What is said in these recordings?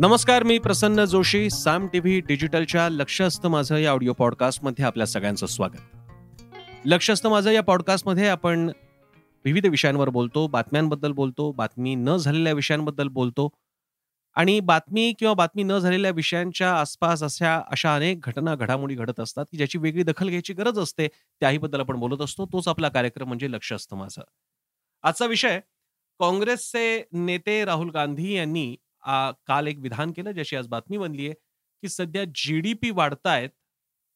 नमस्कार मी प्रसन्न जोशी साम टीव्ही डिजिटलच्या लक्ष असतं माझं या ऑडिओ पॉडकास्टमध्ये आपल्या सगळ्यांचं स्वागत. लक्ष असतं माझं या पॉडकास्टमध्ये आपण विविध विषयांवर बोलतो बातम्यांबद्दल बोलतो बातमी न झालेल्या विषयांबद्दल बोलतो आणि बातमी किंवा बातमी न झालेल्या विषयांच्या आसपास अशा अशा अनेक घटना घडामोडी घडत असतात की ज्याची वेगळी दखल घ्यायची गरज असते त्याहीबद्दल आपण बोलत असतो. तोच आपला कार्यक्रम म्हणजे लक्ष असतं माझं. आजचा विषय काँग्रेसचे नेते राहुल गांधी यांनी आ, काल एक विधान केलं ज्याची आज बातमी बनली आहे की सध्या जीडीपी वाढतायत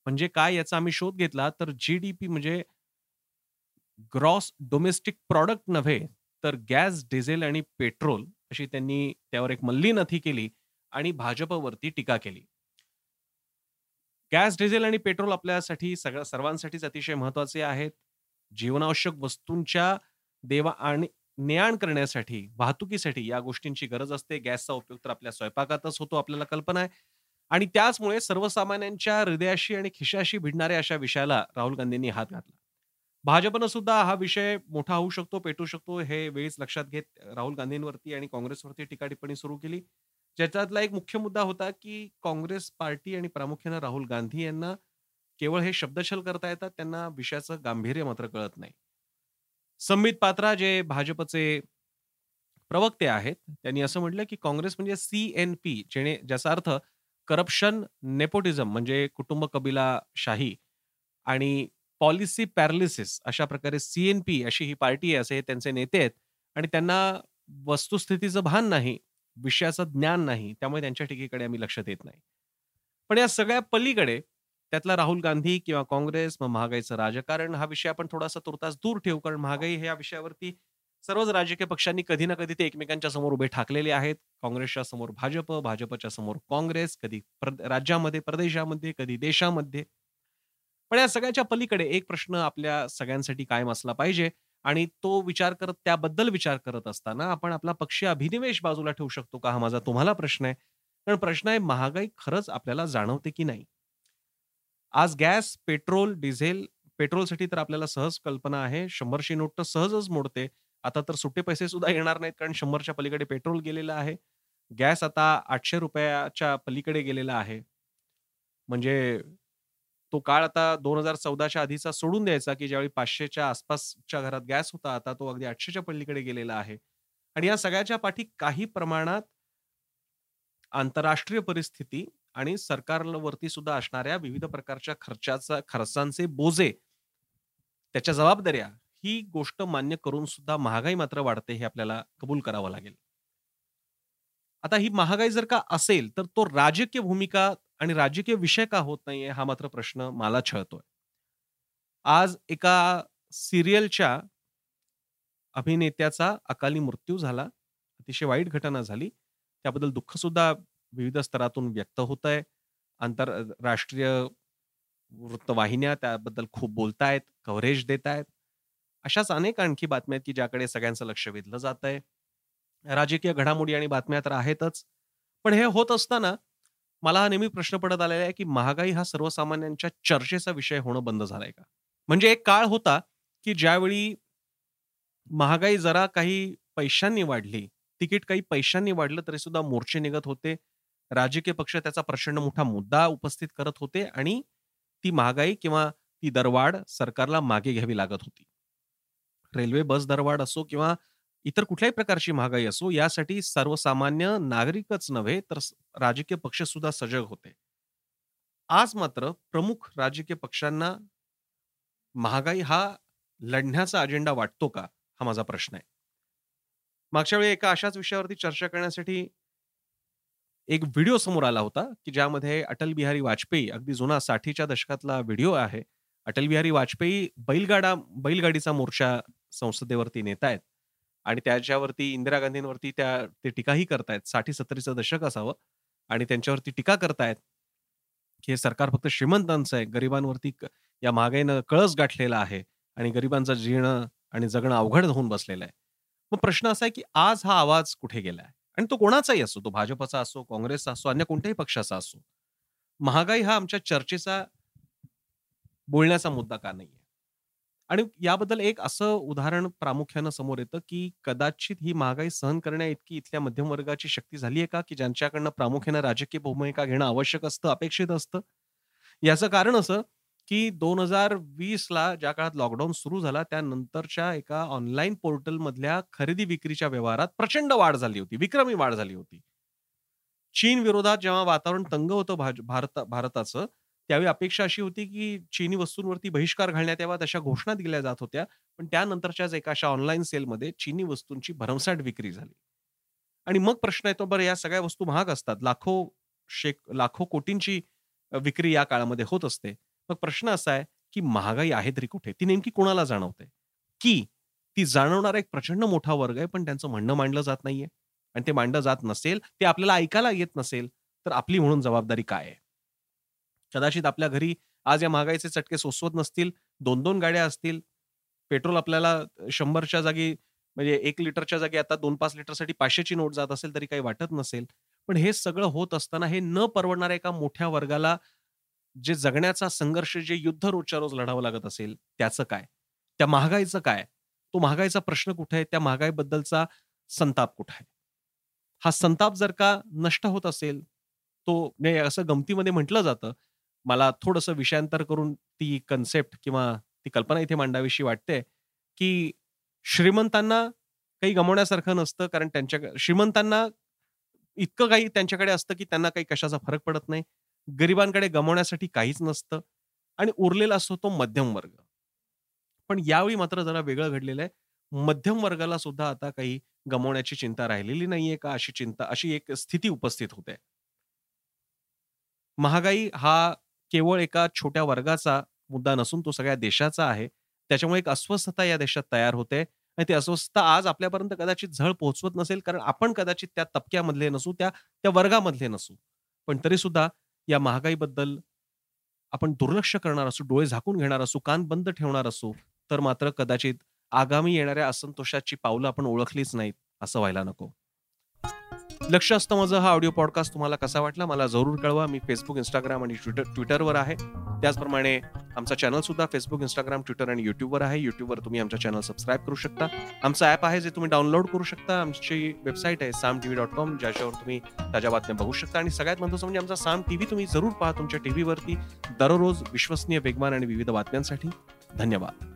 म्हणजे काय याचा आम्ही शोध घेतला तर जीडीपी म्हणजे ग्रॉस डोमेस्टिक प्रॉडक्ट नव्हे तर गॅस डिझेल आणि पेट्रोल अशी त्यांनी त्यावर एक मल्ली नथी केली आणि भाजपवरती टीका केली. गॅस डिझेल आणि पेट्रोल आपल्यासाठी सगळ्या सर्वांसाठीच अतिशय महत्त्वाचे आहेत. जीवनावश्यक वस्तूंच्या देवा आणि ने आण करण्यासाठी वाहतुकीसाठी या गोष्टींची गरज असते. गॅसचा उपयोग तर आपल्या स्वयंपाकातच होतो आपल्याला कल्पना आहे. आणि त्याचमुळे सर्वसामान्यांच्या हृदयाशी आणि खिशाशी भिडणाऱ्या अशा विषयाला राहुल गांधींनी हात घातला. भाजपनं सुद्धा हा विषय मोठा होऊ शकतो पेटू शकतो हे वेळीच लक्षात घेत राहुल गांधींवरती आणि काँग्रेसवरती टीका टिप्पणी सुरू केली. ज्याच्यातला एक मुख्य मुद्दा होता की काँग्रेस पार्टी आणि प्रामुख्यानं राहुल गांधी यांना केवळ हे शब्दछल करता येतात त्यांना विषयाचं गांभीर्य मात्र कळत नाही. संबित पात्रा जे भाजपचे प्रवक्ते आहेत त्यांनी असं म्हटलं की काँग्रेस म्हणजे सी एन पी जेणे ज्याचा अर्थ करप्शन नेपोटिझम म्हणजे कुटुंब कबिला शाही आणि पॉलिसी पॅरालिसिस अशा प्रकारे सी एन पी अशी ही पार्टी आहे असे त्यांचे नेते आहेत आणि त्यांना वस्तुस्थितीचं भान नाही विषयाचं ज्ञान नाही त्यामुळे त्यांच्या टीकेकडे आम्ही लक्ष देत नाही. पण या सगळ्या पलीकडे त्यातला राहुल गांधी किंवा काँग्रेस मग महागाईचं राजकारण हा विषय आपण थोडासा तुर्तास दूर ठेवू कारण महागाई ह्या विषयावरती सर्वच राजकीय पक्षांनी कधी ना कधी ते एकमेकांच्या समोर उभे ठाकलेले आहेत. काँग्रेसच्या समोर भाजप भाजपच्या समोर काँग्रेस कधी राज्यामध्ये प्रदेशामध्ये कधी देशामध्ये. पण या सगळ्याच्या पलीकडे एक प्रश्न आपल्या सगळ्यांसाठी कायम असला पाहिजे आणि तो विचार करत त्याबद्दल विचार करत असताना आपण आपला पक्षी अभिनिवेश बाजूला ठेवू शकतो का? हा माझा तुम्हाला प्रश्न आहे. कारण प्रश्न आहे महागाई खरंच आपल्याला जाणवते की नाही? आज गॅस पेट्रोल डिझेल पेट्रोलसाठी तर आपल्याला सहज कल्पना आहे. शंभरशी नोट तर सहजच मोडते. आता तर सुट्टे पैसे सुद्धा येणार नाहीत कारण शंभरच्या पलीकडे पेट्रोल गेलेलं आहे. गॅस आता आठशे रुपयाच्या पलीकडे गेलेला आहे. म्हणजे तो काळ आता दोन हजार चौदाच्या आधीचा सोडून द्यायचा की ज्यावेळी पाचशेच्या आसपासच्या घरात गॅस होता आता तो अगदी आठशेच्या पलीकडे गेलेला आहे. आणि या सगळ्याच्या पाठी काही प्रमाणात आंतरराष्ट्रीय परिस्थिती आणि सरकारवरती सुद्धा असणाऱ्या विविध प्रकारच्या खर्चाचा खर्चांचे बोजे त्याच्या जबाबदाऱ्या ही गोष्ट मान्य करून सुद्धा महागाई मात्र वाढते हे आपल्याला कबूल करावं लागेल. आता ही महागाई जर का असेल तर तो राजकीय भूमिका आणि राजकीय विषय का होत नाहीये हा मात्र प्रश्न मला छळतोय. आज एका सिरियलच्या अभिनेत्याचा अकाली मृत्यू झाला. अतिशय वाईट घटना झाली. त्याबद्दल दुःख सुद्धा विविध स्तरातून व्यक्त होत आहे. आंतरराष्ट्रीय वृत्तवाहिन्या त्याबद्दल खूप बोलतायत कव्हरेज देत आहेत अशाच अनेक आणखी बातम्या आहेत की ज्याकडे सगळ्यांचं लक्ष वेधलं जात आहे. राजकीय घडामोडी आणि बातम्या तर आहेतच. पण हे होत असताना मला हा नेहमी प्रश्न पडत आलेला आहे की महागाई हा सर्वसामान्यांच्या चर्चेचा विषय होणं बंद झालाय का? म्हणजे एक काळ होता की ज्यावेळी महागाई जरा काही पैशांनी वाढली तिकीट काही पैशांनी वाढलं तरी सुद्धा मोर्चे निघत होते. राजकीय पक्ष त्याचा प्रचंड मोठा मुद्दा उपस्थित करत होते आणि ती महागाई किंवा ती दरवाढ सरकारला मागे घ्यावी लागत होती. रेल्वे बस दरवाढ असो किंवा इतर कुठल्याही प्रकारची महागाई असो यासाठी सर्वसामान्य नागरिकच नव्हे तर राजकीय पक्ष सुद्धा सजग होते. आज मात्र प्रमुख राजकीय पक्षांना महागाई हा लढण्याचा अजेंडा वाटतो का? हा माझा प्रश्न आहे. मागच्या वेळी एका अशाच विषयावरती चर्चा करण्यासाठी एक व्हिडिओ समोर आला होता की ज्यामध्ये अटल बिहारी वाजपेयी अगदी जुना साठीच्या दशकातला व्हिडिओ आहे. अटल बिहारी वाजपेयी बैलगाडा बैलगाडीचा मोर्चा संसदेवरती नेत आहेत आणि त्याच्यावरती इंदिरा गांधींवरती त्या ते टीकाही करतायत साठी सत्तरीचं दशक असावं आणि त्यांच्यावरती टीका करतायत की हे सरकार फक्त श्रीमंतांचं आहे. गरिबांवरती या महागाईनं कळस गाठलेला आहे आणि गरिबांचं जीणं आणि जगणं अवघड होऊन बसलेलं आहे. मग प्रश्न असा आहे की आज हा आवाज कुठे गेलाय? आणि तो कोणाचाही असो तो भाजपचा असो काँग्रेसचा असो अन्य कोणत्याही पक्षाचा असो महागाई हा आमच्या चर्चेचा बोलण्याचा मुद्दा का नाहीये आणि याबद्दल एक असं उदाहरण प्रामुख्यानं समोर येतं, की कदाचित ही महागाई सहन करण्या इतकी इथल्या मध्यम वर्गाची शक्ती झाली आहे का, की ज्यांच्याकडनं प्रामुख्यानं राजकीय भूमिका घेणं आवश्यक असतं, अपेक्षित असतं? याचं कारण असं, की 2020 ला ज्या काळात लॉकडाऊन सुरू झाला, त्यानंतरच्या एका ऑनलाईन पोर्टलमधल्या खरेदी-विक्रीच्या व्यवहारात प्रचंड वाढ झाली होती. विक्रमी वाढ झाली होती. चीन विरोधात जेव्हा वातावरण तंग होतं भारत भारताचं, त्यावेळी अपेक्षा अशी होती, की चीनी वस्तूंवरती बहिष्कार घालण्यात यावा, तशा घोषणा दिल्या जात होत्या. पण त्यानंतरच्याच एका अशा ऑनलाईन सेलमध्ये चीनी वस्तूंची भरमसाठ विक्री झाली. आणि मग प्रश्न येतो, बरं या सगळ्या वस्तू महाग असतात. लाखो शेक लाखो कोटींची विक्री या काळामध्ये होत असते. मग प्रश्न असा आहे, की महागाई आहे तरी कुठे? ती नेमकी कोणाला जाणवते? की ती जाणवणारा एक प्रचंड मोठा वर्ग आहे, पण त्यांचं म्हणणं मांडलं जात नाहीये. आणि ते मांडलं जात नसेल, ते आपल्याला ऐकायला येत नसेल, तर आपली म्हणून जबाबदारी काय आहे? कदाचित आपल्या घरी आज या महागाईचे चटके सोसवत नसतील, 2-2 गाड्या असतील, पेट्रोल आपल्याला 100च्या जागी म्हणजे एक लिटरच्या जागी आता 2-5 लिटरसाठी पाचशेची नोट जात असेल, तरी काही वाटत नसेल. पण हे सगळं होत असताना हे न परवडणाऱ्या एका मोठ्या वर्गाला जे जगण्याचा संघर्ष, जे युद्ध रोजच्या रोज लढावं लागत असेल, त्याचं काय? त्या महागाईचं काय? तो महागाईचा प्रश्न कुठे आहे? त्या महागाईबद्दलचा संताप कुठे आहे? हा संताप जर का नष्ट होत असेल, तो असं गमतीमध्ये म्हटलं जातं. मला थोडंसं विषयांतर करून ती कन्सेप्ट किंवा ती कल्पना इथे मांडावीशी वाटते, की श्रीमंतांना काही गमवण्यासारखं नसतं. कारण त्यांच्या श्रीमंतांना इतकं काही त्यांच्याकडे असतं, की त्यांना काही कशाचा फरक पडत नाही. गरिबांकडे गमावण्यासाठी काहीच नसतं आणि उरलेला असतो तो मध्यम वर्ग. पण यावेळी मात्र जरा वेगळं घडलेलं आहे. मध्यम वर्गाला सुद्धा आता काही गमावण्याची चिंता राहिलेली नाहीये का? अशी चिंता अशी एक स्थिती उपस्थित होते. महागाई हा केवळ एका छोट्या वर्गाचा मुद्दा नसून तो सगळ्या देशाचा आहे. त्याच्यामुळे एक अस्वस्थता या देशात तयार होते आणि ती अस्वस्थता आज आपल्यापर्यंत कदाचित झळ पोहोचवत नसेल, कारण आपण कदाचित त्या तबक्यामधले नसू, त्या त्या वर्गामधले नसू. पण तरी सुद्धा या महागाईबद्दल आपण दुर्लक्ष करणार असू, डोळे झाकून घेणार असू, कान बंद ठेवणार असू, तर मात्र कदाचित आगामी येणाऱ्या असंतोषाची पावलं आपण ओळखलीच नाहीत, असं व्हायला नको. लक्ष असतं माझं हा ऑडिओ पॉडकास्ट तुम्हाला कसा वाटला मला जरूर कळवा. मी फेसबुक इंस्टाग्राम आणि ट्विटर ट्विटरवर आहे. त्याचप्रमाणे आमचा चॅनल सुद्धा इंस्टाग्राम ट्विटर आणि युट्यूबवर आहे. युट्यूबवर तुम्ही आमचा चॅनल सबस्क्राईब करू शकता. आमचं ॲप आहे जे तुम्ही डाउनलोड करू शकता. आमची वेबसाईट आहे Saam T V dot com ज्याच्यावर तुम्ही ताज्या बातम्या बघू शकता आणि सगळ्यात महत्त्वाचं म्हणजे आमचा साम टी व्ही तुम्ही जरूर पहा तुमच्या टी व्हीवरती दररोज विश्वसनीय, वेगवान आणि विविध बातम्यांसाठी. धन्यवाद.